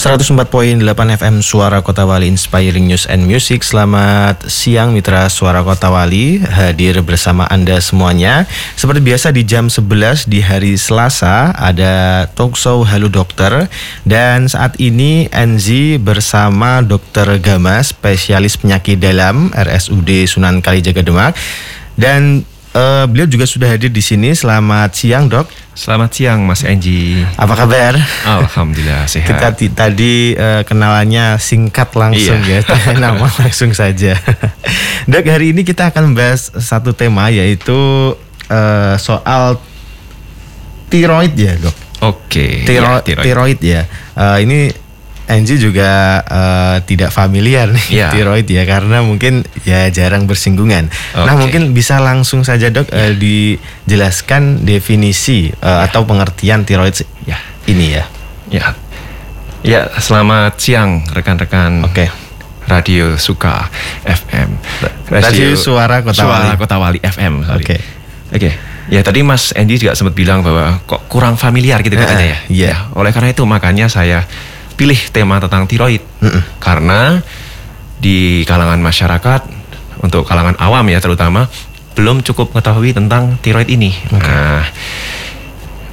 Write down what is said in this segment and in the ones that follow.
104.8 FM Suara Kota Wali Inspiring News and Music. Selamat siang Mitra Suara Kota Wali. Hadir bersama Anda semuanya. Seperti biasa di jam 11 di hari Selasa Ada talkshow Halo Dokter. Dan saat ini Enzi bersama Dokter Gama Spesialis penyakit dalam RSUD Sunan Kalijaga Demak. Dan Uh, beliau juga sudah hadir di sini. Selamat siang, Dok. Selamat siang, Mas Enji. Apa kabar? Alhamdulillah sehat. Kita tadi uh, kenalannya singkat langsung iya. ya, nama langsung saja. Dok, hari ini kita akan membahas satu tema yaitu uh, soal tiroid ya, Dok. Oke. Okay. Tiro ya, tiroid. tiroid ya. Uh, ini Angie juga uh, tidak familiar nih yeah. tiroid ya karena mungkin ya jarang bersinggungan. Okay. Nah mungkin bisa langsung saja dok yeah. uh, dijelaskan definisi uh, yeah. atau pengertian tiroid ya ini ya. Ya, ya selamat siang rekan-rekan. Oke. Okay. Radio Suka FM. Radio, Radio Suara Kota Suara Wali. Kota Wali FM. Oke. Oke. Okay. Ya tadi Mas Andy juga sempat bilang bahwa kok kurang familiar gitu katanya ya. Iya. Yeah. Oleh karena itu makanya saya pilih tema tentang tiroid mm karena di kalangan masyarakat untuk kalangan awam ya terutama belum cukup mengetahui tentang tiroid ini. Okay. Nah,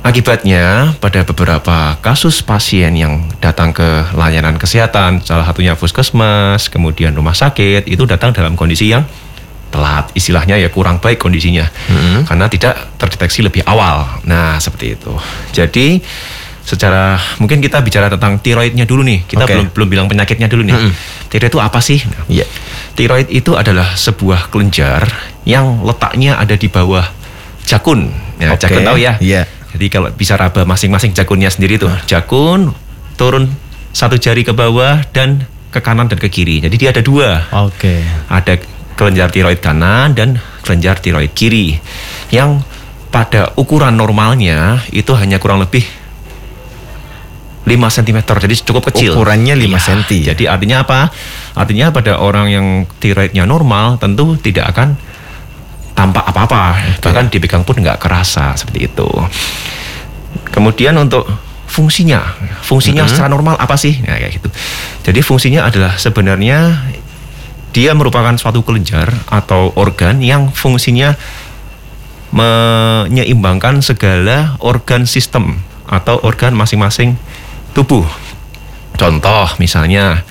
akibatnya pada beberapa kasus pasien yang datang ke layanan kesehatan, salah satunya puskesmas, kemudian rumah sakit, itu datang dalam kondisi yang telat, istilahnya ya kurang baik kondisinya, mm -hmm. karena tidak terdeteksi lebih awal. Nah, seperti itu. Jadi secara mungkin kita bicara tentang tiroidnya dulu nih. Kita okay. belum belum bilang penyakitnya dulu nih. Mm -hmm. Tiroid itu apa sih? Nah, yeah. Tiroid itu adalah sebuah kelenjar yang letaknya ada di bawah jakun. Ya, okay. jakun tahu ya? Yeah. Jadi kalau bisa raba masing-masing jakunnya sendiri tuh. Jakun turun satu jari ke bawah dan ke kanan dan ke kiri. Jadi dia ada dua. Oke. Okay. Ada kelenjar tiroid kanan dan kelenjar tiroid kiri yang pada ukuran normalnya itu hanya kurang lebih 5 cm jadi cukup kecil. Ukurannya 5 iya. cm jadi artinya apa? Artinya pada orang yang tiroidnya normal tentu tidak akan tampak apa-apa. Okay. bahkan dipegang pun nggak kerasa seperti itu. Kemudian untuk fungsinya. Fungsinya mm -hmm. secara normal apa sih? Nah, kayak gitu. Jadi fungsinya adalah sebenarnya dia merupakan suatu kelenjar atau organ yang fungsinya menyeimbangkan segala organ sistem atau organ masing-masing tubuh. Contoh misalnya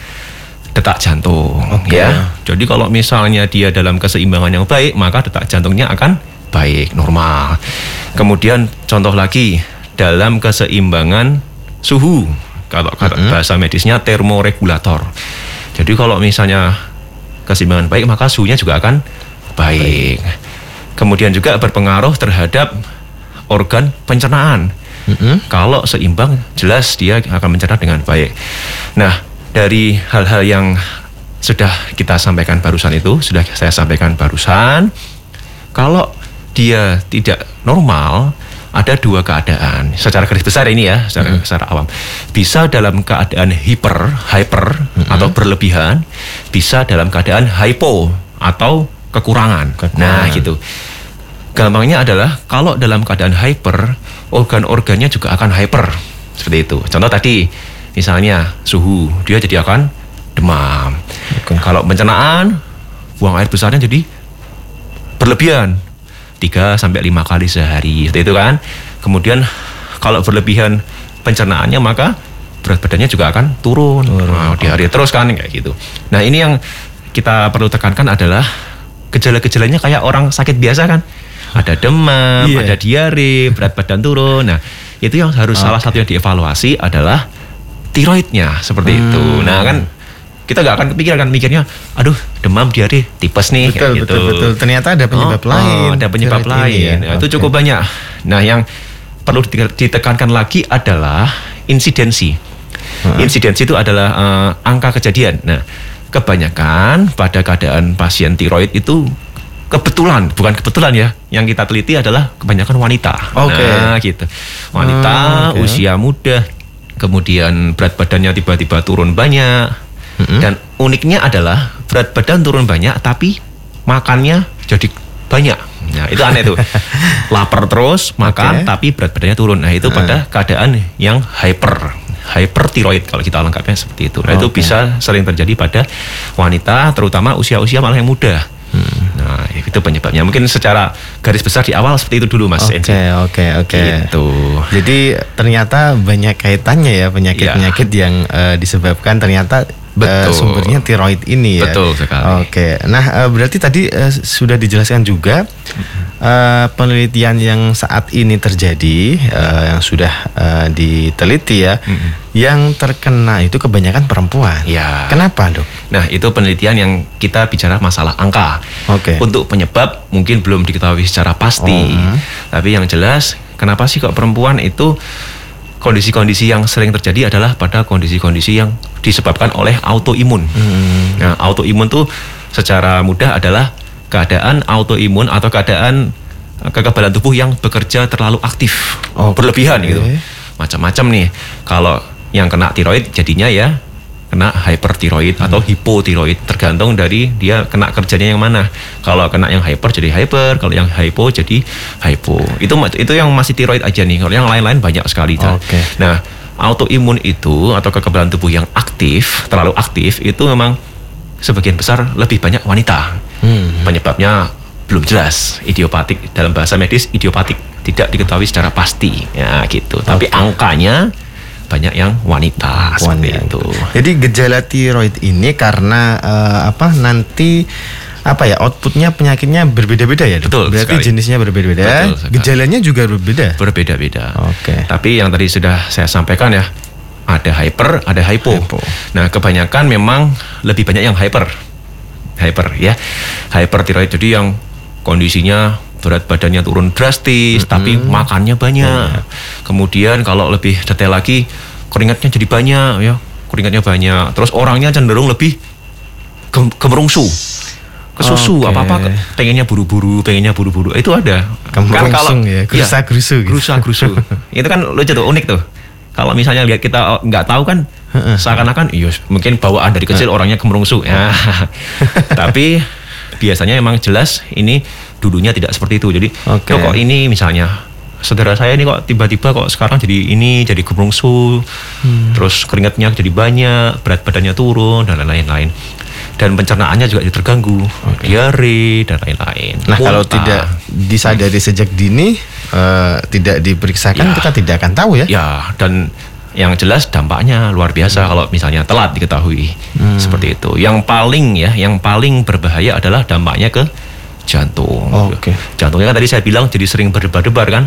detak jantung okay. ya. Jadi kalau misalnya dia dalam keseimbangan yang baik, maka detak jantungnya akan baik, normal. Kemudian contoh lagi dalam keseimbangan suhu. Kalau mm -hmm. bahasa medisnya termoregulator. Jadi kalau misalnya keseimbangan baik, maka suhunya juga akan baik. baik. Kemudian juga berpengaruh terhadap organ pencernaan. Mm-hmm. Kalau seimbang, jelas dia akan mencerna dengan baik. Nah, dari hal-hal yang sudah kita sampaikan barusan itu, sudah saya sampaikan barusan, kalau dia tidak normal, ada dua keadaan. Secara garis besar ini ya, secara, mm-hmm. secara awam. Bisa dalam keadaan hiper, hyper mm-hmm. atau berlebihan, bisa dalam keadaan hypo atau kekurangan. kekurangan. Nah, gitu. Gampangnya adalah kalau dalam keadaan hyper, organ-organnya juga akan hyper. Seperti itu. Contoh tadi, misalnya suhu, dia jadi akan demam. Okay. Kalau pencernaan, buang air besarnya jadi berlebihan. 3 sampai 5 kali sehari. Seperti itu kan. Kemudian kalau berlebihan pencernaannya maka berat badannya juga akan turun. turun. Nah, di hari terus kan kayak gitu. Nah, ini yang kita perlu tekankan adalah gejala-gejalanya kayak orang sakit biasa kan ada demam, yeah. ada diare, berat badan turun. Nah, itu yang harus okay. salah satu yang dievaluasi adalah tiroidnya seperti hmm. itu. Nah, kan kita nggak akan kepikiran kan mikirnya, aduh demam diare tipes nih betul, gitu. Betul betul. Ternyata ada penyebab oh, lain. Oh, ada penyebab lain. Ya. Nah, okay. Itu cukup banyak. Nah, yang perlu ditekankan lagi adalah insidensi. Hmm. Insidensi itu adalah uh, angka kejadian. Nah, kebanyakan pada keadaan pasien tiroid itu kebetulan bukan kebetulan ya yang kita teliti adalah kebanyakan wanita oke okay. nah gitu wanita ah, okay. usia muda kemudian berat badannya tiba-tiba turun banyak mm-hmm. dan uniknya adalah berat badan turun banyak tapi makannya jadi banyak nah itu aneh tuh lapar terus makan okay. tapi berat badannya turun nah itu pada keadaan yang hyper hypertiroid kalau kita lengkapnya seperti itu. Nah, itu Oke. bisa sering terjadi pada wanita terutama usia-usia malah yang muda. Nah, itu penyebabnya. Mungkin secara garis besar di awal seperti itu dulu Mas Oke, Enzi. oke, oke. Gitu. Jadi ternyata banyak kaitannya ya penyakit-penyakit yang eh, disebabkan ternyata eh, Betul. sumbernya tiroid ini ya. Betul sekali. Oke. Nah, eh, berarti tadi eh, sudah dijelaskan juga eh, penelitian yang saat ini terjadi eh, yang sudah eh, diteliti ya, yang terkena itu kebanyakan perempuan. Ya. Kenapa, Dok? Nah, itu penelitian yang kita bicara masalah angka. Oke. Untuk penyebab mungkin belum diketahui secara pasti. Oh, hmm. Tapi yang jelas, kenapa sih kok perempuan itu kondisi-kondisi yang sering terjadi adalah pada kondisi-kondisi yang disebabkan oleh autoimun. Hmm. Nah, autoimun tuh secara mudah adalah keadaan autoimun atau keadaan eh, kekebalan tubuh yang bekerja terlalu aktif, Oke. berlebihan gitu. Macam-macam nih. Kalau yang kena tiroid jadinya ya kena hypertiroid atau hipotiroid tergantung dari dia kena kerjanya yang mana. Kalau kena yang hyper jadi hyper, kalau yang hypo jadi hypo. Itu itu yang masih tiroid aja nih. Kalau yang lain-lain banyak sekali. Oke. Nah, autoimun itu atau kekebalan tubuh yang aktif, terlalu aktif itu memang sebagian besar lebih banyak wanita. Hmm. Penyebabnya belum jelas, idiopatik dalam bahasa medis idiopatik tidak diketahui secara pasti. Ya gitu. Tapi angkanya banyak yang wanita seperti Wanita. itu. Jadi gejala tiroid ini karena eh, apa nanti apa ya outputnya penyakitnya berbeda-beda ya? Betul Berarti sekali. jenisnya berbeda-beda. Sekali. Gejalanya juga berbeda. Berbeda-beda. Oke. Tapi yang tadi sudah saya sampaikan ya, ada hyper, ada hypo. Hypo. Nah, kebanyakan memang lebih banyak yang hyper. Hyper ya. Hypertiroid jadi yang kondisinya berat badannya turun drastis, tapi makannya banyak. Kemudian kalau lebih detail lagi, keringatnya jadi banyak ya. Keringatnya banyak. Terus orangnya cenderung lebih gem- gemerungsu. Kesusu Oke. apa-apa pengennya buru-buru, pengennya buru-buru. Itu ada. Gemerungsung ya, gerusa-gerusu gitu. Gerusa-gerusu. itu kan lucu tuh, unik tuh. Kalau misalnya lihat kita oh, nggak tahu kan seakan-akan iya mungkin bawaan dari kecil orangnya gemerungsu ya. Tapi biasanya emang jelas ini dulunya tidak seperti itu. Jadi. "Loh, kok ini misalnya saudara saya ini kok tiba-tiba kok sekarang jadi ini jadi gemerungsu. Hmm. Terus keringatnya jadi banyak, berat badannya turun dan lain-lain. Dan pencernaannya juga terganggu, diare dan lain-lain. Nah kalau Muntah. tidak disadari sejak dini, eh, tidak diperiksakan Ya. kita tidak akan tahu ya. Ya, dan yang jelas dampaknya luar biasa kalau misalnya telat diketahui. Hmm. Seperti itu. Yang paling ya, yang paling berbahaya adalah dampaknya ke jantung. Oke. Jantungnya kan tadi saya bilang jadi sering berdebar-debar kan.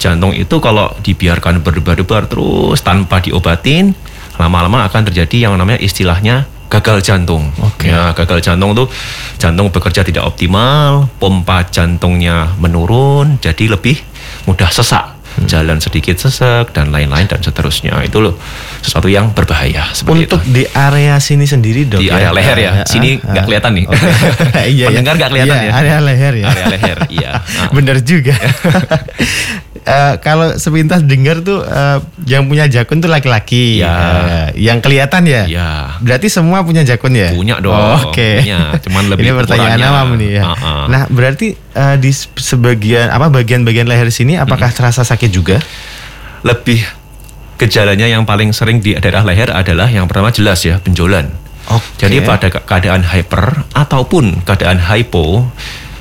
Jantung itu kalau dibiarkan berdebar-debar terus tanpa diobatin, lama-lama akan terjadi yang namanya istilahnya gagal jantung. Oke. Ya, gagal jantung tuh jantung bekerja tidak optimal, pompa jantungnya menurun, jadi lebih mudah sesak, Hmm. jalan sedikit sesak dan lain-lain dan seterusnya. Itu loh sesuatu yang berbahaya seperti Untuk itu. di area sini sendiri dok Di ya? area leher ya. Ah, Sini ah, nggak ah. kelihatan nih. Oke. iya, Pendengar iya. nggak kelihatan Iya, ya. Area leher ya. Area leher, iya. Ah. Bener juga. Eh, kalau sepintas dengar tuh eh, yang punya jakun tuh laki-laki. Ya. Eh, yang kelihatan ya. Iya. Berarti semua punya jakun ya? Punya dong, Oh, Oke. punya. Cuman lebih Ini pertanyaan awam nih ya. Uh-uh. Nah, berarti eh, di se- sebagian apa bagian-bagian leher sini apakah terasa sakit juga? Lebih gejalanya yang paling sering di daerah leher adalah yang pertama jelas ya benjolan. Oke. Jadi pada ke- keadaan hyper ataupun keadaan hypo,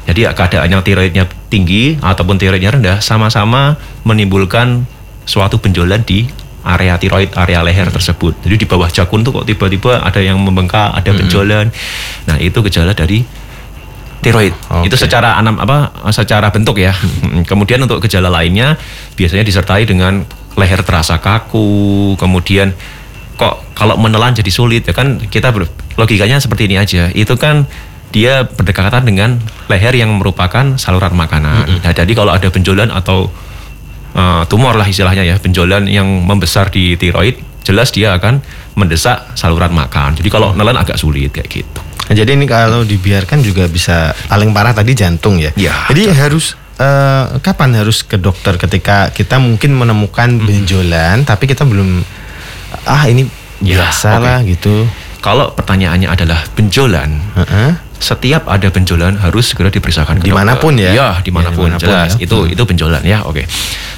jadi keadaan yang tiroidnya tinggi ataupun tiroidnya rendah sama-sama menimbulkan suatu benjolan di area tiroid, area leher tersebut. Jadi di bawah jakun tuh kok tiba-tiba ada yang membengkak, ada benjolan. Nah, itu gejala dari tiroid. Oke. Itu secara anam apa secara bentuk ya. Kemudian untuk gejala lainnya biasanya disertai dengan leher terasa kaku, kemudian kok kalau menelan jadi sulit ya kan kita logikanya seperti ini aja. Itu kan dia berdekatan dengan leher yang merupakan saluran makanan. Nah, jadi kalau ada benjolan atau uh, tumor lah istilahnya ya, benjolan yang membesar di tiroid, jelas dia akan mendesak saluran makan. Jadi kalau nelan agak sulit kayak gitu. Nah, jadi ini kalau dibiarkan juga bisa paling parah tadi jantung ya. Ya, Jadi harus eh, kapan harus ke dokter ketika kita mungkin menemukan Hmm. benjolan tapi kita belum ah ini Ya, biasa oke. lah gitu. Kalau pertanyaannya adalah benjolan, Heeh. Setiap ada benjolan harus segera diperiksakan ke Di mana pun dokter. ya? Ya, di mana pun, Ya, di mana pun jelas. ya. Itu Hmm. itu benjolan ya, oke.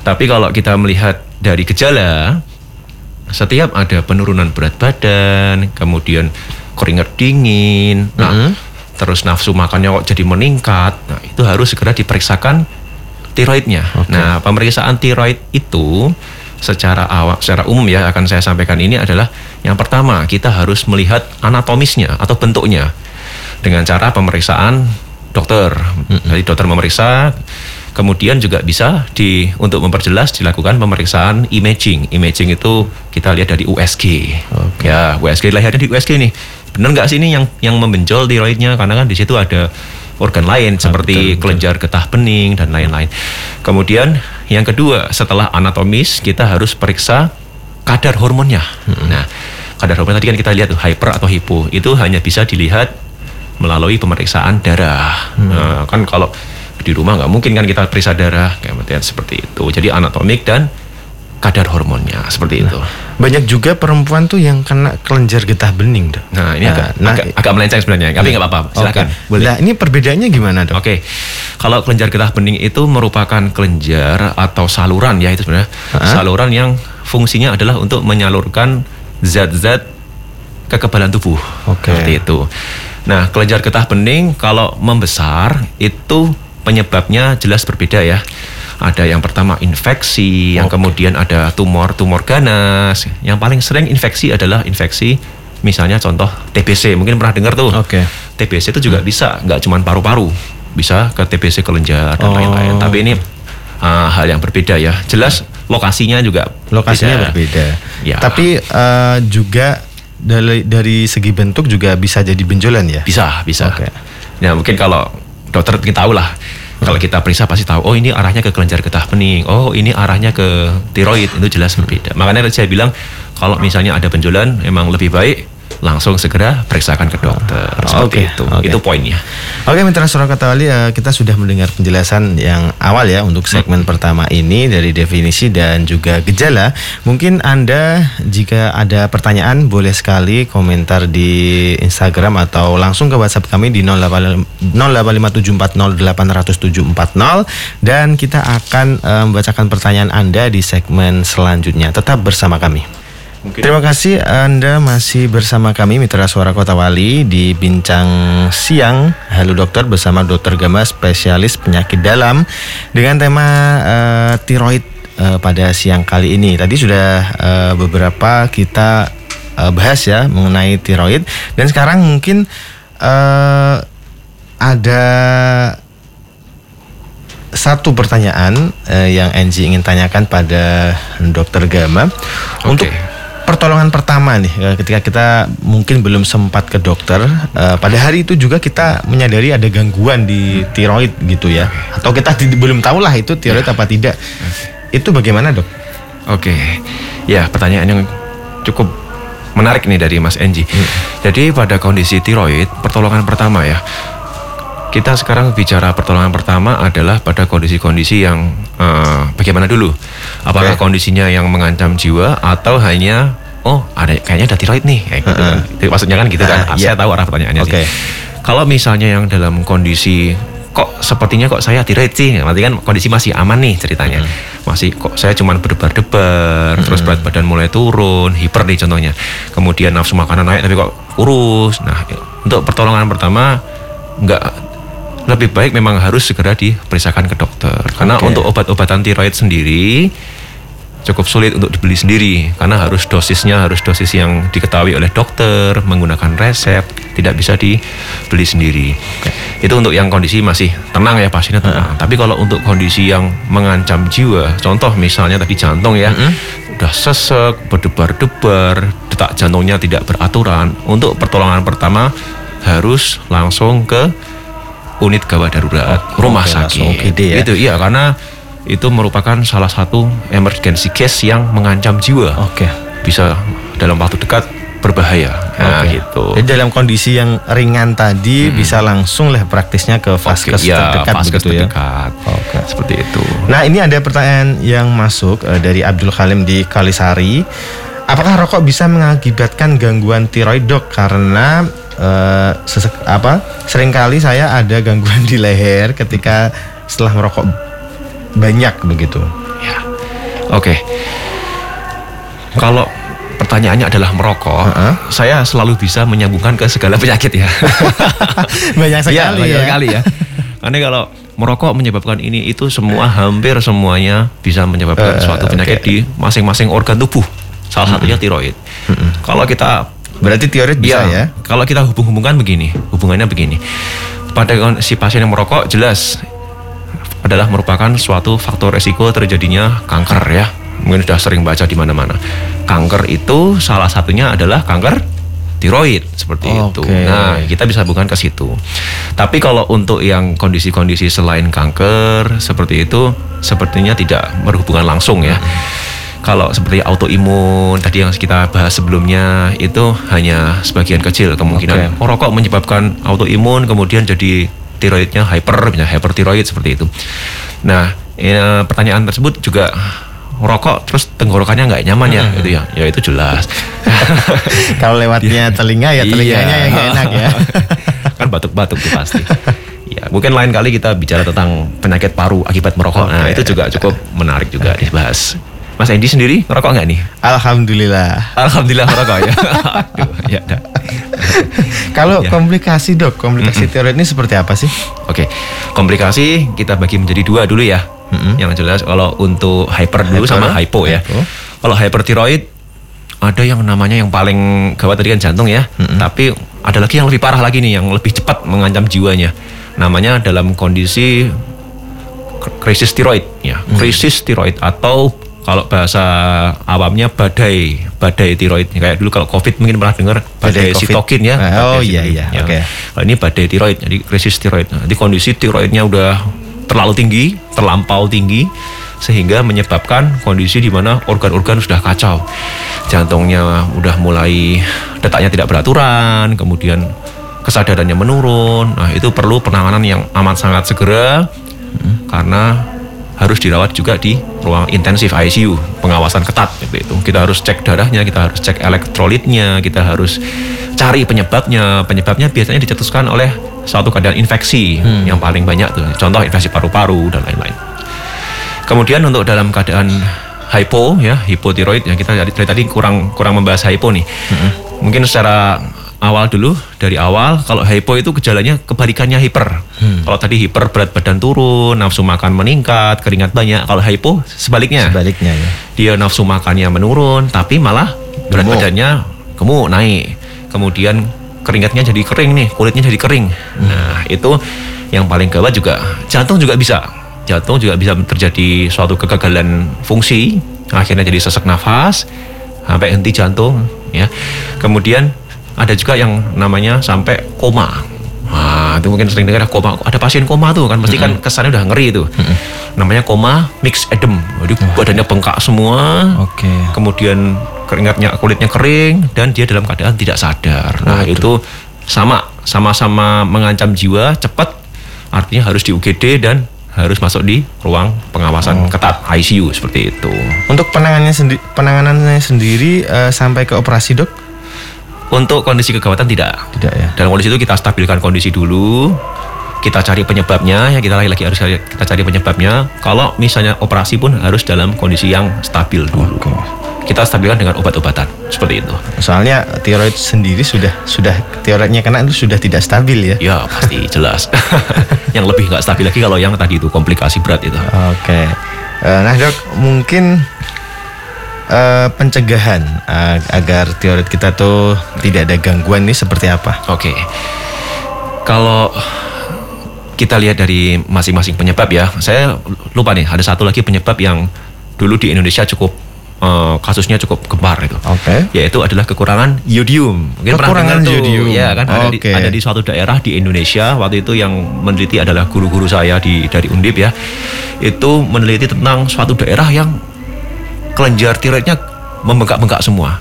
Tapi kalau kita melihat dari gejala, setiap ada penurunan berat badan, kemudian keringat dingin, nah, Mhm. terus nafsu makannya kok jadi meningkat, nah itu harus segera diperiksakan tiroidnya. Nah, pemeriksaan tiroid itu secara awal, secara umum ya akan saya sampaikan ini adalah yang pertama kita harus melihat anatomisnya atau bentuknya dengan cara pemeriksaan dokter. Jadi dokter memeriksa, kemudian juga bisa di untuk memperjelas dilakukan pemeriksaan imaging. Imaging itu kita lihat dari USG. Ya, USG lahirnya di USG nih. Benar nggak sih ini yang yang membenjol tiroidnya? Karena kan di situ ada organ lain seperti kelenjar getah bening dan lain-lain. Kemudian yang kedua, setelah anatomis kita harus periksa kadar hormonnya. Nah, kadar hormon tadi kan kita lihat tuh hyper atau hipo itu hanya bisa dilihat melalui pemeriksaan darah. Nah, kan kalau di rumah nggak mungkin kan kita periksa darah kayak seperti itu. Jadi anatomik dan kadar hormonnya seperti itu. Banyak juga perempuan tuh yang kena kelenjar getah bening, dok. Nah ini Nah, agak, nah, agak, agak melenceng sebenarnya, tapi nggak apa-apa. Silakan. Oke. Boleh. Nah, ini perbedaannya gimana, dok? Oke, kalau kelenjar getah bening itu merupakan kelenjar atau saluran ya itu sebenarnya saluran yang fungsinya adalah untuk menyalurkan zat-zat kekebalan tubuh. Oke. Seperti itu. Nah, kelenjar getah bening kalau membesar itu penyebabnya jelas berbeda ya. Ada yang pertama infeksi, yang kemudian ada tumor, tumor ganas. Yang paling sering infeksi adalah infeksi misalnya contoh TBC, mungkin pernah dengar tuh. Oke. TBC itu juga bisa, nggak cuma paru-paru, bisa ke TBC kelenjar dan Oh. lain-lain. Tapi ini uh, hal yang berbeda ya. Jelas lokasinya juga Lokasinya beda. berbeda. Ya. Tapi eh, juga dari dari segi bentuk juga bisa jadi benjolan ya. Bisa, bisa. Oke. Ya mungkin kalau dokter kita tahu lah. Kalau kita periksa pasti tahu, oh ini arahnya ke kelenjar getah bening, oh ini arahnya ke tiroid, itu jelas berbeda. Makanya saya bilang kalau misalnya ada benjolan, emang lebih baik langsung segera periksakan ke dokter. Seperti Oke, itu. oke. Itu poinnya. Oke Mitra Suara Kata Wali kita sudah mendengar penjelasan yang awal ya untuk segmen pertama ini dari definisi dan juga gejala. Mungkin Anda jika ada pertanyaan boleh sekali komentar di Instagram atau langsung ke WhatsApp kami di 08 085740800740 dan kita akan eh, membacakan pertanyaan Anda di segmen selanjutnya. Tetap bersama kami. Terima kasih Anda masih bersama kami Mitra Suara Kota Wali di Bincang Siang. Halo Dokter bersama Dokter Gama spesialis penyakit dalam dengan tema eh, tiroid eh, pada siang kali ini. Tadi sudah eh, beberapa kita eh, bahas ya mengenai tiroid. Dan sekarang mungkin eh, ada satu pertanyaan eh, yang Angie ingin tanyakan pada Dokter Gama. Untuk pertolongan pertama nih eh, ketika kita mungkin belum sempat ke dokter eh, pada hari itu juga kita menyadari ada gangguan di tiroid gitu ya atau kita belum tahu lah itu tiroid apa tidak itu bagaimana dok? Oke, ya pertanyaan yang cukup menarik nih dari Mas Enji. Jadi pada kondisi tiroid, pertolongan pertama ya, kita sekarang bicara pertolongan pertama adalah pada kondisi-kondisi yang eh, bagaimana dulu? Apakah Oke. kondisinya yang mengancam jiwa atau hanya oh ada kayaknya ada tiroid nih, kayak gitu kan? Itu Maksudnya kan gitu kan? Ah, Saya iya. tahu arah pertanyaannya Oke. sih. Kalau misalnya yang dalam kondisi kok sepertinya kok saya tiroid sih, berarti kan kondisi masih aman nih ceritanya. Masih kok saya cuman berdebar-debar, terus berat badan mulai turun, hiper nih contohnya. Kemudian nafsu makanan naik tapi kok kurus. Nah, untuk pertolongan pertama nggak lebih baik memang harus segera diperiksakan ke dokter. Karena Oke. untuk obat-obatan tiroid sendiri cukup sulit untuk dibeli sendiri karena harus dosisnya harus dosis yang diketahui oleh dokter menggunakan resep tidak bisa dibeli sendiri. Itu untuk yang kondisi masih tenang ya pasiennya tenang. Tapi kalau untuk kondisi yang mengancam jiwa contoh misalnya tadi jantung ya udah sesek berdebar-debar detak jantungnya tidak beraturan untuk pertolongan pertama harus langsung ke unit gawat darurat rumah oke, langsung sakit. UGD ya. itu iya karena itu merupakan salah satu emergency case yang mengancam jiwa Oke. bisa dalam waktu dekat berbahaya nah Oke. gitu Jadi dalam kondisi yang ringan tadi bisa langsung lah praktisnya ke vaskes Oke, ya, terdekat vaskes begitu ya. terdekat Oke. seperti itu Nah ini ada pertanyaan yang masuk eh, dari Abdul Halim di Kalisari. Apakah rokok bisa mengakibatkan gangguan tiroid dok? Karena eh, sesek, apa? Seringkali saya ada gangguan di leher ketika setelah merokok banyak begitu. ya oke kalau pertanyaannya adalah merokok, Uh-uh. saya selalu bisa menyambungkan ke segala penyakit ya. Banyak sekali Iya, banyak ya. sekali ya. Karena kalau merokok menyebabkan ini itu semua hampir semuanya bisa menyebabkan Eh, suatu penyakit oke. di masing-masing organ tubuh. Salah satunya tiroid. Kalau kita Berarti teori bisa Iya, ya. Kalau kita hubung-hubungkan begini, hubungannya begini. Pada si pasien yang merokok jelas adalah merupakan suatu faktor resiko terjadinya kanker ya. Mungkin sudah sering baca di mana-mana. Kanker itu salah satunya adalah kanker tiroid seperti itu. Oke. Nah, kita bisa hubungkan ke situ. Tapi kalau untuk yang kondisi-kondisi selain kanker seperti itu sepertinya tidak berhubungan langsung ya. Kalau seperti autoimun tadi yang kita bahas sebelumnya itu hanya sebagian kecil kemungkinan Oke. merokok menyebabkan autoimun kemudian jadi tiroidnya hyper, misalnya hypertiroid seperti itu. Nah, eh, pertanyaan tersebut juga rokok terus tenggorokannya nggak nyaman ya, gitu ya. Ya itu jelas. Kalau lewatnya telinga ya telinganya Iya. yang gak enak ya. kan batuk-batuk tuh pasti. Ya, mungkin lain kali kita bicara tentang penyakit paru akibat merokok. Nah, Oke. itu juga cukup menarik juga dibahas. Mas Endi sendiri ngerokok nggak nih? Alhamdulillah. Alhamdulillah ngerokok ya. Aduh, ya udah. Kalau Ya. komplikasi dok, komplikasi tiroid ini seperti apa sih? Oke, komplikasi kita bagi menjadi dua dulu ya. Yang jelas kalau untuk hyper dulu Hyper, sama hypo ya. hypo. Kalau hypertiroid ada yang namanya yang paling gawat tadi kan jantung ya. Tapi ada lagi yang lebih parah lagi nih yang lebih cepat mengancam jiwanya. Namanya dalam kondisi krisis tiroid ya. Krisis tiroid atau kalau bahasa awamnya badai badai tiroid kayak dulu kalau covid mungkin pernah dengar badai, Badai COVID. sitokin ya Ah, oh, badai iya, iya, Ya. oke. Kalau ini badai tiroid, jadi krisis tiroid. Nah, Jadi kondisi tiroidnya udah terlalu tinggi, terlampau tinggi, sehingga menyebabkan kondisi di mana organ-organ sudah kacau. Jantungnya udah mulai detaknya tidak beraturan, kemudian kesadarannya menurun. Nah itu perlu penanganan yang amat sangat segera, karena harus dirawat juga di ruang intensif ICU pengawasan ketat seperti itu. Kita harus cek darahnya kita harus cek elektrolitnya kita harus cari penyebabnya. Penyebabnya biasanya dicetuskan oleh suatu keadaan infeksi yang paling banyak tuh. Contoh infeksi paru-paru dan lain-lain. Kemudian untuk dalam keadaan hypo ya hipotiroid yang kita dari, tadi kurang kurang membahas hypo nih. Mungkin secara awal dulu dari awal kalau hypo itu gejalanya kebalikannya hiper. Kalau tadi hiper berat badan turun nafsu makan meningkat keringat banyak. Kalau hypo sebaliknya. Sebaliknya ya. dia nafsu makannya menurun tapi malah berat Gemuk. badannya gemuk naik. Kemudian keringatnya jadi kering nih kulitnya jadi kering. Nah itu yang paling gawat juga. Jantung juga bisa. Jantung juga bisa terjadi suatu kegagalan fungsi akhirnya jadi sesak nafas sampai henti jantung ya. Kemudian ada juga yang namanya sampai koma Wah, itu mungkin sering dengar koma. Ada pasien koma tuh kan, pasti kan kesannya udah ngeri itu. Namanya koma mixed edem. Jadi badannya bengkak semua. Oke. Kemudian keringatnya kulitnya kering dan dia dalam keadaan tidak sadar. Nah, itu sama sama-sama mengancam jiwa cepat artinya harus di UGD dan harus masuk di ruang pengawasan ketat ICU seperti itu. Untuk penanganannya sendiri, penanganannya sendiri eh, sampai ke operasi dok? Untuk kondisi kegawatan tidak. Tidak ya. Dalam kondisi itu kita stabilkan kondisi dulu. Kita cari penyebabnya, ya kita lagi-lagi harus cari- kita cari penyebabnya. Kalau misalnya operasi pun harus dalam kondisi yang stabil dulu. Oke. Kita stabilkan dengan obat-obatan seperti itu. Soalnya tiroid sendiri sudah sudah tiroidnya kena itu sudah tidak stabil ya. Ya pasti jelas. yang lebih nggak stabil lagi kalau yang tadi itu komplikasi berat itu. Oke. Eh, nah dok, mungkin eh, pencegahan eh, agar tiroid kita tuh tidak ada gangguan ini seperti apa? Oke. Kalau kita lihat dari masing-masing penyebab ya, saya lupa nih ada satu lagi penyebab yang dulu di Indonesia cukup eh, kasusnya cukup gembar itu. Oke. Yaitu adalah kekurangan yodium. Mungkin Kekurangan tuh, yodium. Ya kan ada, di, ada di suatu daerah di Indonesia waktu itu yang meneliti adalah guru-guru saya di dari Undip ya. Itu meneliti tentang suatu daerah yang kelenjar tiroidnya membengkak-bengkak semua.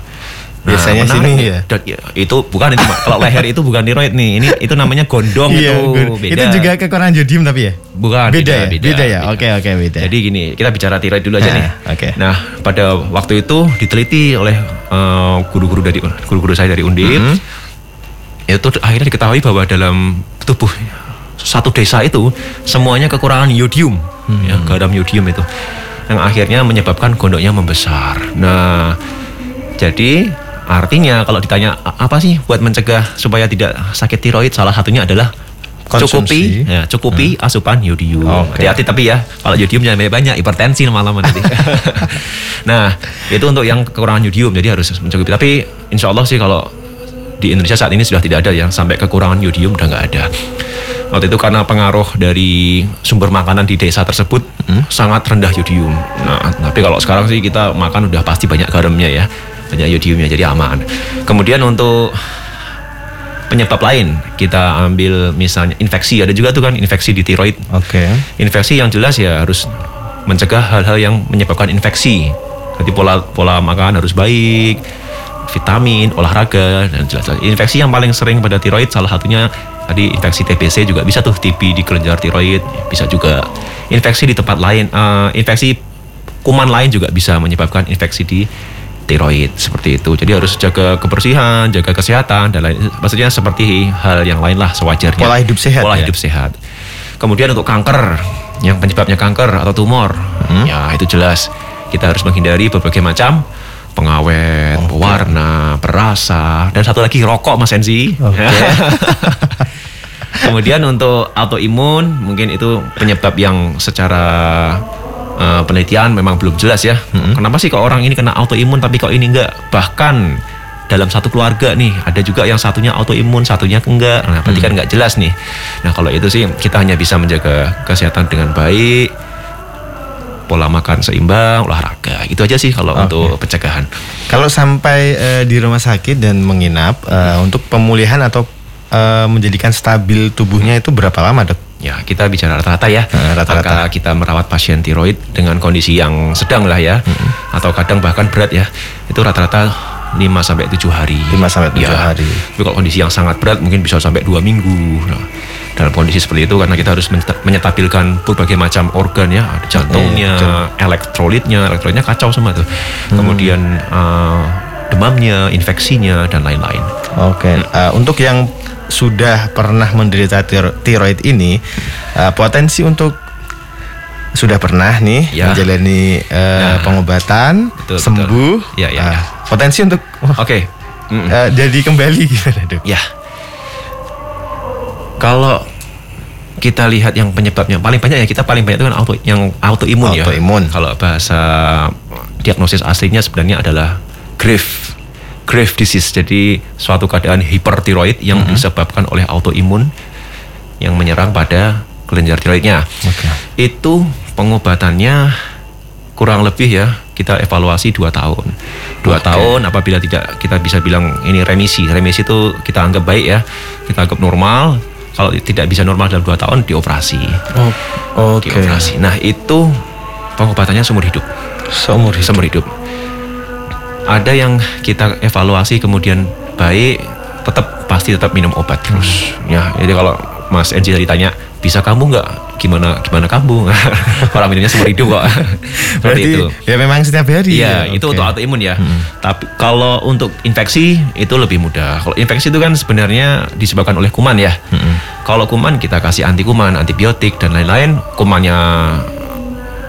Biasanya menarik sini ya? Ya, itu bukan itu kalau leher itu bukan tiroid nih. Ini itu namanya gondong itu. gue- Beda. Itu juga kekurangan jodium tapi ya? bukan beda, ya? Beda, ya? Oke, oke, beda. Jadi gini, kita bicara tiroid dulu aja Nah, nih. oke. Nah, pada waktu itu diteliti oleh eh, guru-guru dari guru-guru saya dari Undip. Mm-hmm. Itu akhirnya diketahui bahwa dalam tubuh satu desa itu semuanya kekurangan yodium, Mm-hmm. ya, garam yodium itu. Yang akhirnya menyebabkan gondoknya membesar. Nah, Jadi artinya kalau ditanya "A- apa sih buat mencegah supaya tidak sakit tiroid, salah satunya adalah Konsumsi. cukupi, ya, cukupi asupan yodium. Oke. Hati-hati tapi ya, kalau yodium jangan banyak-banyak, hipertensi lama-lama nanti. nah, itu untuk yang kekurangan yodium, jadi harus mencukupi. Tapi insya Allah sih kalau di Indonesia saat ini sudah tidak ada yang sampai kekurangan yodium udah nggak ada. Waktu itu karena pengaruh dari sumber makanan di desa tersebut sangat rendah yodium. Nah, tapi kalau sekarang sih kita makan udah pasti banyak garamnya ya, banyak yodiumnya jadi aman. Kemudian untuk penyebab lain kita ambil misalnya infeksi ada juga tuh kan infeksi di tiroid Oke. infeksi yang jelas ya harus mencegah hal-hal yang menyebabkan infeksi jadi pola pola makan harus baik vitamin olahraga dan jelas-jelas infeksi yang paling sering pada tiroid salah satunya tadi infeksi TBC juga bisa tuh TB di kelenjar tiroid bisa juga infeksi di tempat lain eh, infeksi kuman lain juga bisa menyebabkan infeksi di tiroid seperti itu. Jadi harus jaga kebersihan, jaga kesehatan dan lain. Maksudnya seperti hal yang lain lah sewajarnya. Pola hidup sehat Pola ya? hidup sehat. Kemudian untuk kanker yang penyebabnya kanker atau tumor, Hmm? ya itu jelas kita harus menghindari berbagai macam pengawet, pewarna, perasa, dan satu lagi rokok Mas Enzi. Oke. Kemudian untuk autoimun mungkin itu penyebab yang secara eh, penelitian memang belum jelas ya. Kenapa sih kok orang ini kena autoimun tapi kok ini enggak? Bahkan dalam satu keluarga nih ada juga yang satunya autoimun, satunya enggak. Nah, berarti kan enggak jelas nih. Nah, kalau itu sih kita hanya bisa menjaga kesehatan dengan baik, pola makan seimbang, olahraga. Itu aja sih kalau untuk pencegahan. Kalau sampai eh, di rumah sakit dan menginap eh, untuk pemulihan atau eh, menjadikan stabil tubuhnya itu berapa lama, Dok? Ya, kita bicara rata-rata ya. Rata-rata. Kita merawat pasien tiroid dengan kondisi yang sedang lah ya. Atau kadang bahkan berat ya. Itu rata-rata 5 sampai 7 hari. 5 sampai 7 Ya. hari. Tapi kalau kondisi yang sangat berat mungkin bisa sampai 2 minggu. Nah, dalam kondisi seperti itu karena kita harus menyeta- menyetabilkan berbagai macam organ ya, ada jantungnya, elektrolitnya, elektrolitnya kacau semua tuh. Kemudian eh, demamnya, infeksinya dan lain-lain. Oke, eh, untuk yang sudah pernah menderita tiro- tiroid ini, eh, potensi untuk sudah pernah nih Ya. menjalani eh, Nah. pengobatan, Betul, sembuh, betul. Ya, ya, eh, ya. potensi untuk Oke. Mm-mm. eh, jadi kembali gimana dok? Ya. Kalau kita lihat yang penyebabnya paling banyak ya kita paling banyak itu kan auto yang autoimun ya. Autoimun. Kalau bahasa diagnosis aslinya sebenarnya adalah Graves Graves disease. Jadi suatu keadaan hipertiroid yang disebabkan oleh autoimun yang menyerang pada kelenjar tiroidnya. Oke. Itu pengobatannya kurang lebih ya kita evaluasi dua tahun. Dua Oke. tahun apabila tidak kita bisa bilang ini remisi. Remisi itu kita anggap baik ya, kita anggap normal. Kalau tidak bisa normal dalam dua tahun dioperasi, Oh, Oke. dioperasi. Nah itu pengobatannya seumur hidup, Seumur hidup. seumur hidup. Ada yang kita evaluasi kemudian baik, tetap pasti tetap minum obat terus. Ya, jadi kalau Mas Enji tadi tanya bisa kamu nggak? Gimana gimana kamu? Orang minumnya seumur hidup kok. Seperti Berarti itu. ya memang setiap hari. Iya, ya? itu Oke. untuk autoimun ya. Tapi kalau untuk infeksi itu lebih mudah. Kalau infeksi itu kan sebenarnya disebabkan oleh kuman ya. Kalau kuman kita kasih anti kuman, antibiotik dan lain-lain, kumannya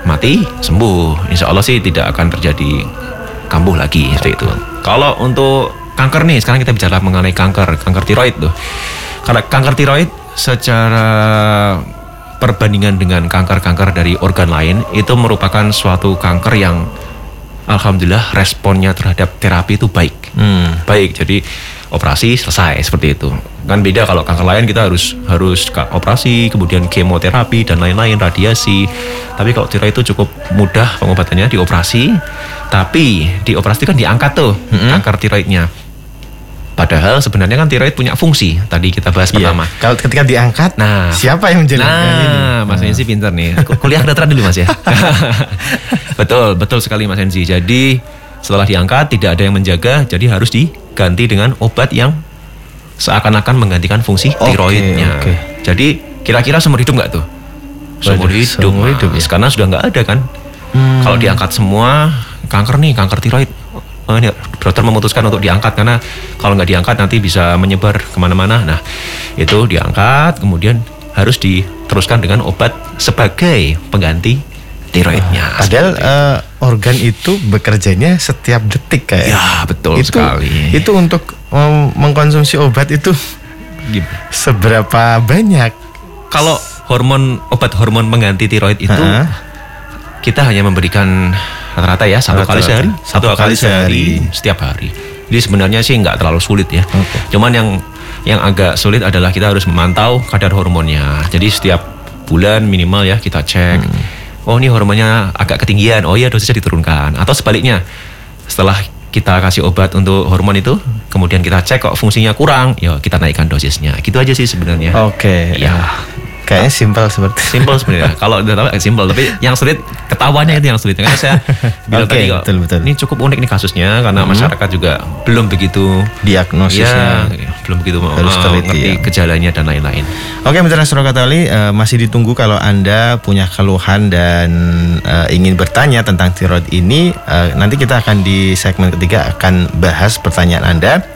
mati, sembuh. Insya Allah sih tidak akan terjadi kambuh lagi seperti itu. Kalau untuk kanker nih, sekarang kita bicara mengenai kanker, kanker tiroid tuh. Kalau kanker tiroid secara perbandingan dengan kanker-kanker dari organ lain itu merupakan suatu kanker yang alhamdulillah responnya terhadap terapi itu baik. Hmm. Baik, jadi operasi selesai seperti itu. Kan beda kalau kanker lain kita harus harus operasi, kemudian kemoterapi dan lain-lain, radiasi. Tapi kalau tiroid itu cukup mudah pengobatannya dioperasi. Tapi dioperasi kan diangkat tuh kanker tiroidnya. Padahal sebenarnya kan tiroid punya fungsi. Tadi kita bahas Iya. pertama. Kalau ketika diangkat, Nah, siapa yang ini? Nah, Mas Enzi pinter nih. Ku- Kuliah kedokteran dulu Mas ya. betul, betul sekali Mas Enzi. Jadi setelah diangkat tidak ada yang menjaga, jadi harus diganti dengan obat yang seakan-akan menggantikan fungsi Oke, tiroidnya. oke. Jadi kira-kira seumur hidup nggak tuh? Seumur hidup, seumur hidup ya? Karena sudah nggak ada kan. Hmm. Kalau diangkat semua kanker nih, kanker tiroid. Oh, ini dokter memutuskan untuk diangkat karena kalau nggak diangkat nanti bisa menyebar ke mana-mana. Nah, itu diangkat, kemudian harus diteruskan dengan obat sebagai pengganti tiroidnya. Padahal uh, organ itu bekerjanya setiap detik kayak. Ya betul itu, sekali. Itu untuk um, mengkonsumsi obat itu seberapa banyak? Kalau hormon obat hormon pengganti tiroid itu uh -huh. kita hanya memberikan rata-rata ya satu rata -rata. kali sehari, satu, satu kali sehari, setiap hari. Jadi sebenarnya sih nggak terlalu sulit ya. Okay. Cuman yang yang agak sulit adalah kita harus memantau kadar hormonnya. Jadi setiap bulan minimal ya kita cek. Hmm. Oh ini hormonnya agak ketinggian. Oh iya dosisnya diturunkan. Atau sebaliknya setelah kita kasih obat untuk hormon itu, kemudian kita cek kok fungsinya kurang, ya kita naikkan dosisnya. Gitu aja sih sebenarnya. Oke. Okay. Ya. Kayaknya simpel seperti simpel sebenarnya. Kalau udah tahu simpel, tapi yang sulit ketahuannya itu yang sulit. Karena saya bilang okay, tadi kok, betul, betul. ini cukup unik nih kasusnya karena hmm. masyarakat juga belum begitu diagnosisnya, ya, belum begitu harus uh, teliti, ngerti ya. gejalanya dan lain-lain. Oke, Mitra Surakatali uh, masih ditunggu kalau anda punya keluhan dan uh, ingin bertanya tentang tiroid ini, uh, nanti kita akan di segmen ketiga akan bahas pertanyaan anda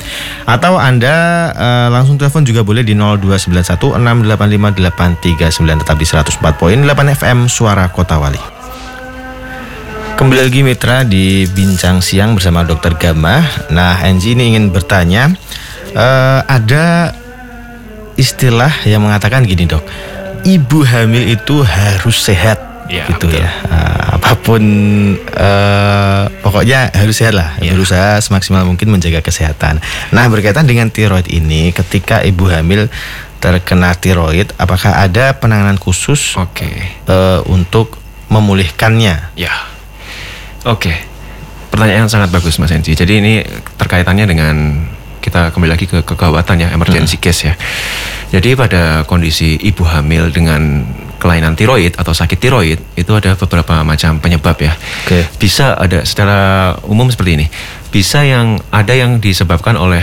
atau anda uh, langsung telepon juga boleh di 0291 685 39 tetap di 104.8 FM Suara Kota Wali. Kembali lagi Mitra di Bincang Siang bersama Dokter Gama. Nah, Angie ini ingin bertanya, uh, ada istilah yang mengatakan gini dok, ibu hamil itu harus sehat ya, gitu betul. ya uh, apa pun uh, pokoknya harus sehat lah ya. berusaha semaksimal mungkin menjaga kesehatan nah berkaitan dengan tiroid ini ketika ibu hamil terkena tiroid, apakah ada penanganan khusus okay. uh, untuk memulihkannya? Ya, oke. Okay. Pertanyaan yang sangat bagus Mas Enci. Jadi ini terkaitannya dengan kita kembali lagi ke kegawatan ya, emergency hmm. case ya. Jadi pada kondisi ibu hamil dengan kelainan tiroid atau sakit tiroid itu ada beberapa macam penyebab ya. Okay. Bisa ada secara umum seperti ini. Bisa yang ada yang disebabkan oleh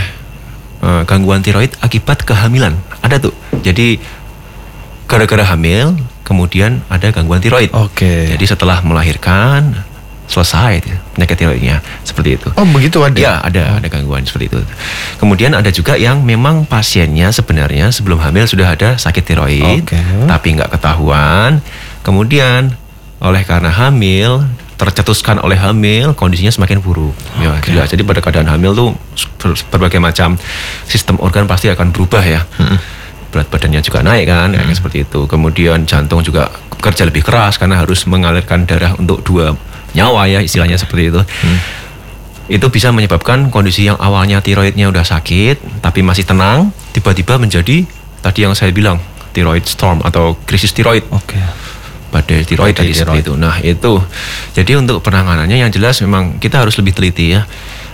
uh, gangguan tiroid akibat kehamilan. Ada tuh. Jadi gara-gara hamil kemudian ada gangguan tiroid. Oke. Okay. Jadi setelah melahirkan selesai penyakit tiroidnya seperti itu. Oh begitu ada? Ya ada ada gangguan seperti itu. Kemudian ada juga yang memang pasiennya sebenarnya sebelum hamil sudah ada sakit tiroid, okay. tapi nggak ketahuan. Kemudian oleh karena hamil tercetuskan oleh hamil kondisinya semakin buruk ya okay. jelas jadi pada keadaan hamil tuh berbagai macam sistem organ pasti akan berubah ya hmm. berat badannya juga naik kan hmm. kayak seperti itu kemudian jantung juga kerja lebih keras karena harus mengalirkan darah untuk dua nyawa ya istilahnya seperti itu. Hmm. itu bisa menyebabkan kondisi yang awalnya tiroidnya udah sakit tapi masih tenang tiba-tiba menjadi tadi yang saya bilang tiroid storm atau krisis tiroid. Okay badai tiroid tadi seperti itu. Nah itu, jadi untuk penanganannya yang jelas memang kita harus lebih teliti ya,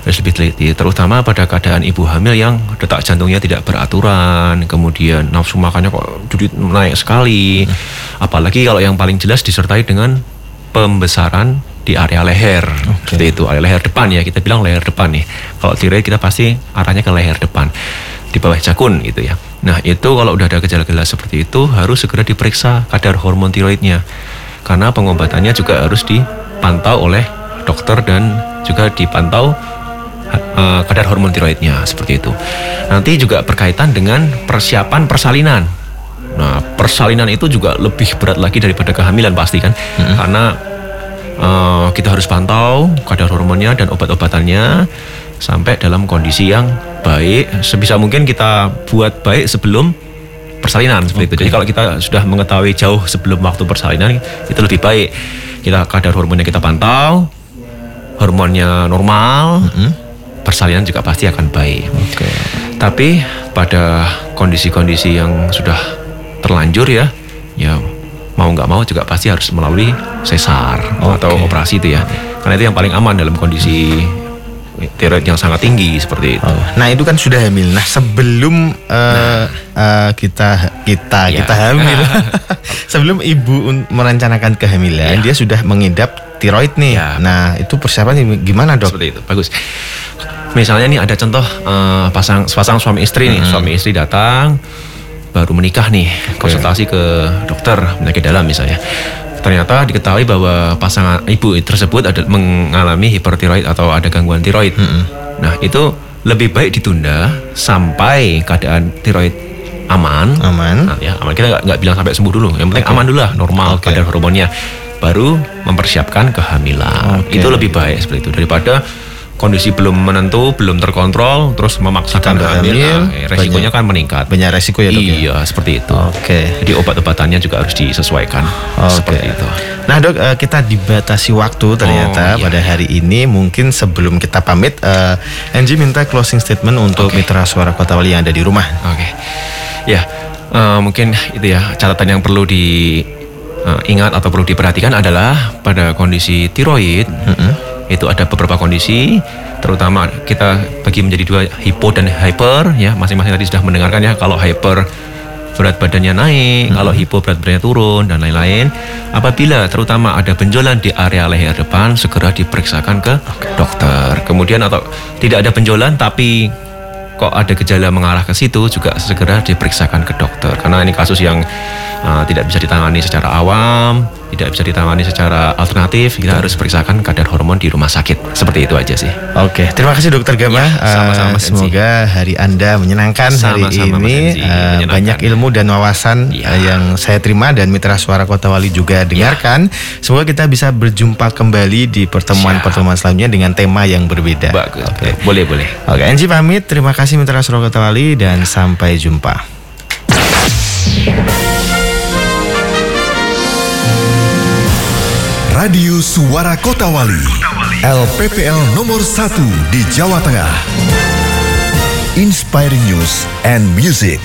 harus lebih teliti, terutama pada keadaan ibu hamil yang detak jantungnya tidak beraturan, kemudian nafsu makannya kok jadi naik sekali, hmm. apalagi kalau yang paling jelas disertai dengan pembesaran di area leher, okay. seperti itu, area leher depan ya, kita bilang leher depan nih. Kalau tiroid kita pasti arahnya ke leher depan, di bawah jakun gitu ya. Nah itu kalau udah ada gejala-gejala seperti itu harus segera diperiksa kadar hormon tiroidnya karena pengobatannya juga harus dipantau oleh dokter dan juga dipantau uh, kadar hormon tiroidnya seperti itu. Nanti juga berkaitan dengan persiapan persalinan. Nah persalinan itu juga lebih berat lagi daripada kehamilan pasti kan hmm. karena uh, kita harus pantau kadar hormonnya dan obat-obatannya sampai dalam kondisi yang baik sebisa mungkin kita buat baik sebelum persalinan seperti okay. itu. Jadi kalau kita sudah mengetahui jauh sebelum waktu persalinan itu lebih baik. Kita kadar hormonnya kita pantau, hormonnya normal, mm -hmm. persalinan juga pasti akan baik. Okay. Tapi pada kondisi-kondisi yang sudah terlanjur ya, ya mau nggak mau juga pasti harus melalui sesar okay. atau operasi itu ya. Karena itu yang paling aman dalam kondisi tiroid yang sangat tinggi seperti itu. Oh, nah itu kan sudah hamil. Nah sebelum uh, nah. Uh, kita kita ya. kita hamil, sebelum ibu merencanakan kehamilan, ya. dia sudah mengidap tiroid nih. Ya. Nah itu persiapan gimana dok? Seperti itu bagus. Misalnya nih ada contoh uh, pasang pasang suami istri nih, hmm. suami istri datang baru menikah nih, konsultasi ke dokter penyakit dalam misalnya ternyata diketahui bahwa pasangan ibu tersebut ada mengalami hipertiroid atau ada gangguan tiroid. Mm -hmm. Nah, itu lebih baik ditunda sampai keadaan tiroid aman. Aman. Nah, ya, aman. Kita nggak bilang sampai sembuh dulu. Yang penting okay. aman dulu lah, normal okay. kadar hormonnya. baru mempersiapkan kehamilan. Oke. Itu lebih baik seperti itu daripada kondisi belum menentu, belum terkontrol, terus memaksakan hamil, hamil, nah, resikonya kan meningkat. Banyak resiko ya dok ya? Iya, seperti itu. Oke. Jadi obat-obatannya juga harus disesuaikan Oke. seperti itu. Nah dok, eh, kita dibatasi waktu ternyata Oh, iya, pada hari ini. Mungkin sebelum kita pamit, eh, Angie minta closing statement untuk Oke. mitra suara Kota Wali yang ada di rumah. Oke, ya eh, mungkin itu ya catatan yang perlu diingat atau perlu diperhatikan adalah pada kondisi tiroid itu ada beberapa kondisi, terutama kita bagi menjadi dua hipo dan hyper ya masing-masing tadi sudah mendengarkan ya kalau hyper berat badannya naik, kalau hipo berat badannya turun dan lain-lain. Apabila terutama ada benjolan di area leher depan, segera diperiksakan ke dokter. Kemudian atau tidak ada benjolan tapi kok ada gejala mengarah ke situ juga segera diperiksakan ke dokter karena ini kasus yang uh, tidak bisa ditangani secara awam, tidak bisa ditangani secara alternatif, kita harus periksakan kadar hormon di rumah sakit. Seperti itu aja sih. Oke, terima kasih Dokter Gama. Ya, sama-sama, Mas Enzi. semoga hari Anda menyenangkan hari Sama-sama, Mas ini. Eh, menyenangkan. banyak ilmu dan wawasan Ya. eh, yang saya terima dan Mitra Suara Kota Wali juga dengarkan. Semoga kita bisa berjumpa kembali di pertemuan-pertemuan selanjutnya dengan tema yang berbeda. Bagus. Oke. Boleh, boleh. Oke, Angie pamit. Terima kasih Mitra Suara Kota Wali dan sampai jumpa. Radio Suara Kota Wali. LPPL nomor 1 di Jawa Tengah. Inspiring News and Music.